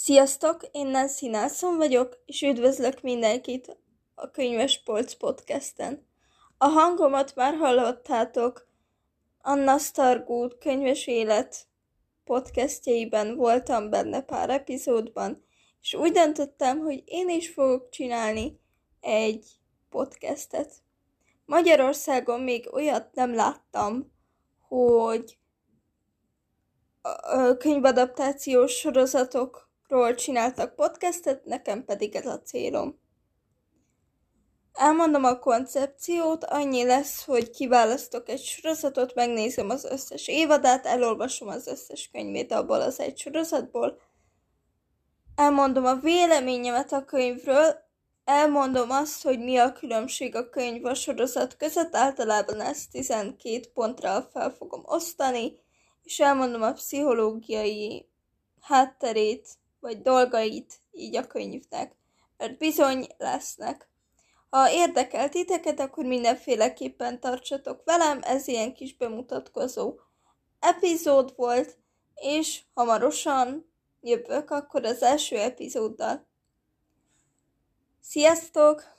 Sziasztok, én Nancy Nelson vagyok, és üdvözlök mindenkit a Könyves Polc podcasten. A hangomat már hallottátok, Anna Stargút könyves élet podcastjeiben voltam benne pár epizódban, és úgy döntöttem, hogy én is fogok csinálni egy podcastet. Magyarországon még olyat nem láttam, hogy könyvadaptációs sorozatok ról csináltak podcastet, nekem pedig ez a célom. Elmondom a koncepciót, annyi lesz, hogy kiválasztok egy sorozatot, megnézem az összes évadát, elolvasom az összes könyvét abból az egy sorozatból, elmondom a véleményemet a könyvről, elmondom azt, hogy mi a különbség a könyv a sorozat között, általában ezt 12 pontra fel fogom osztani, és elmondom a pszichológiai hátterét, vagy dolgait így a könyvnek, mert bizony lesznek. Ha érdekel titeket, akkor mindenféleképpen tartsatok velem, ez ilyen kis bemutatkozó epizód volt, és hamarosan jövök akkor az első epizóddal. Sziasztok!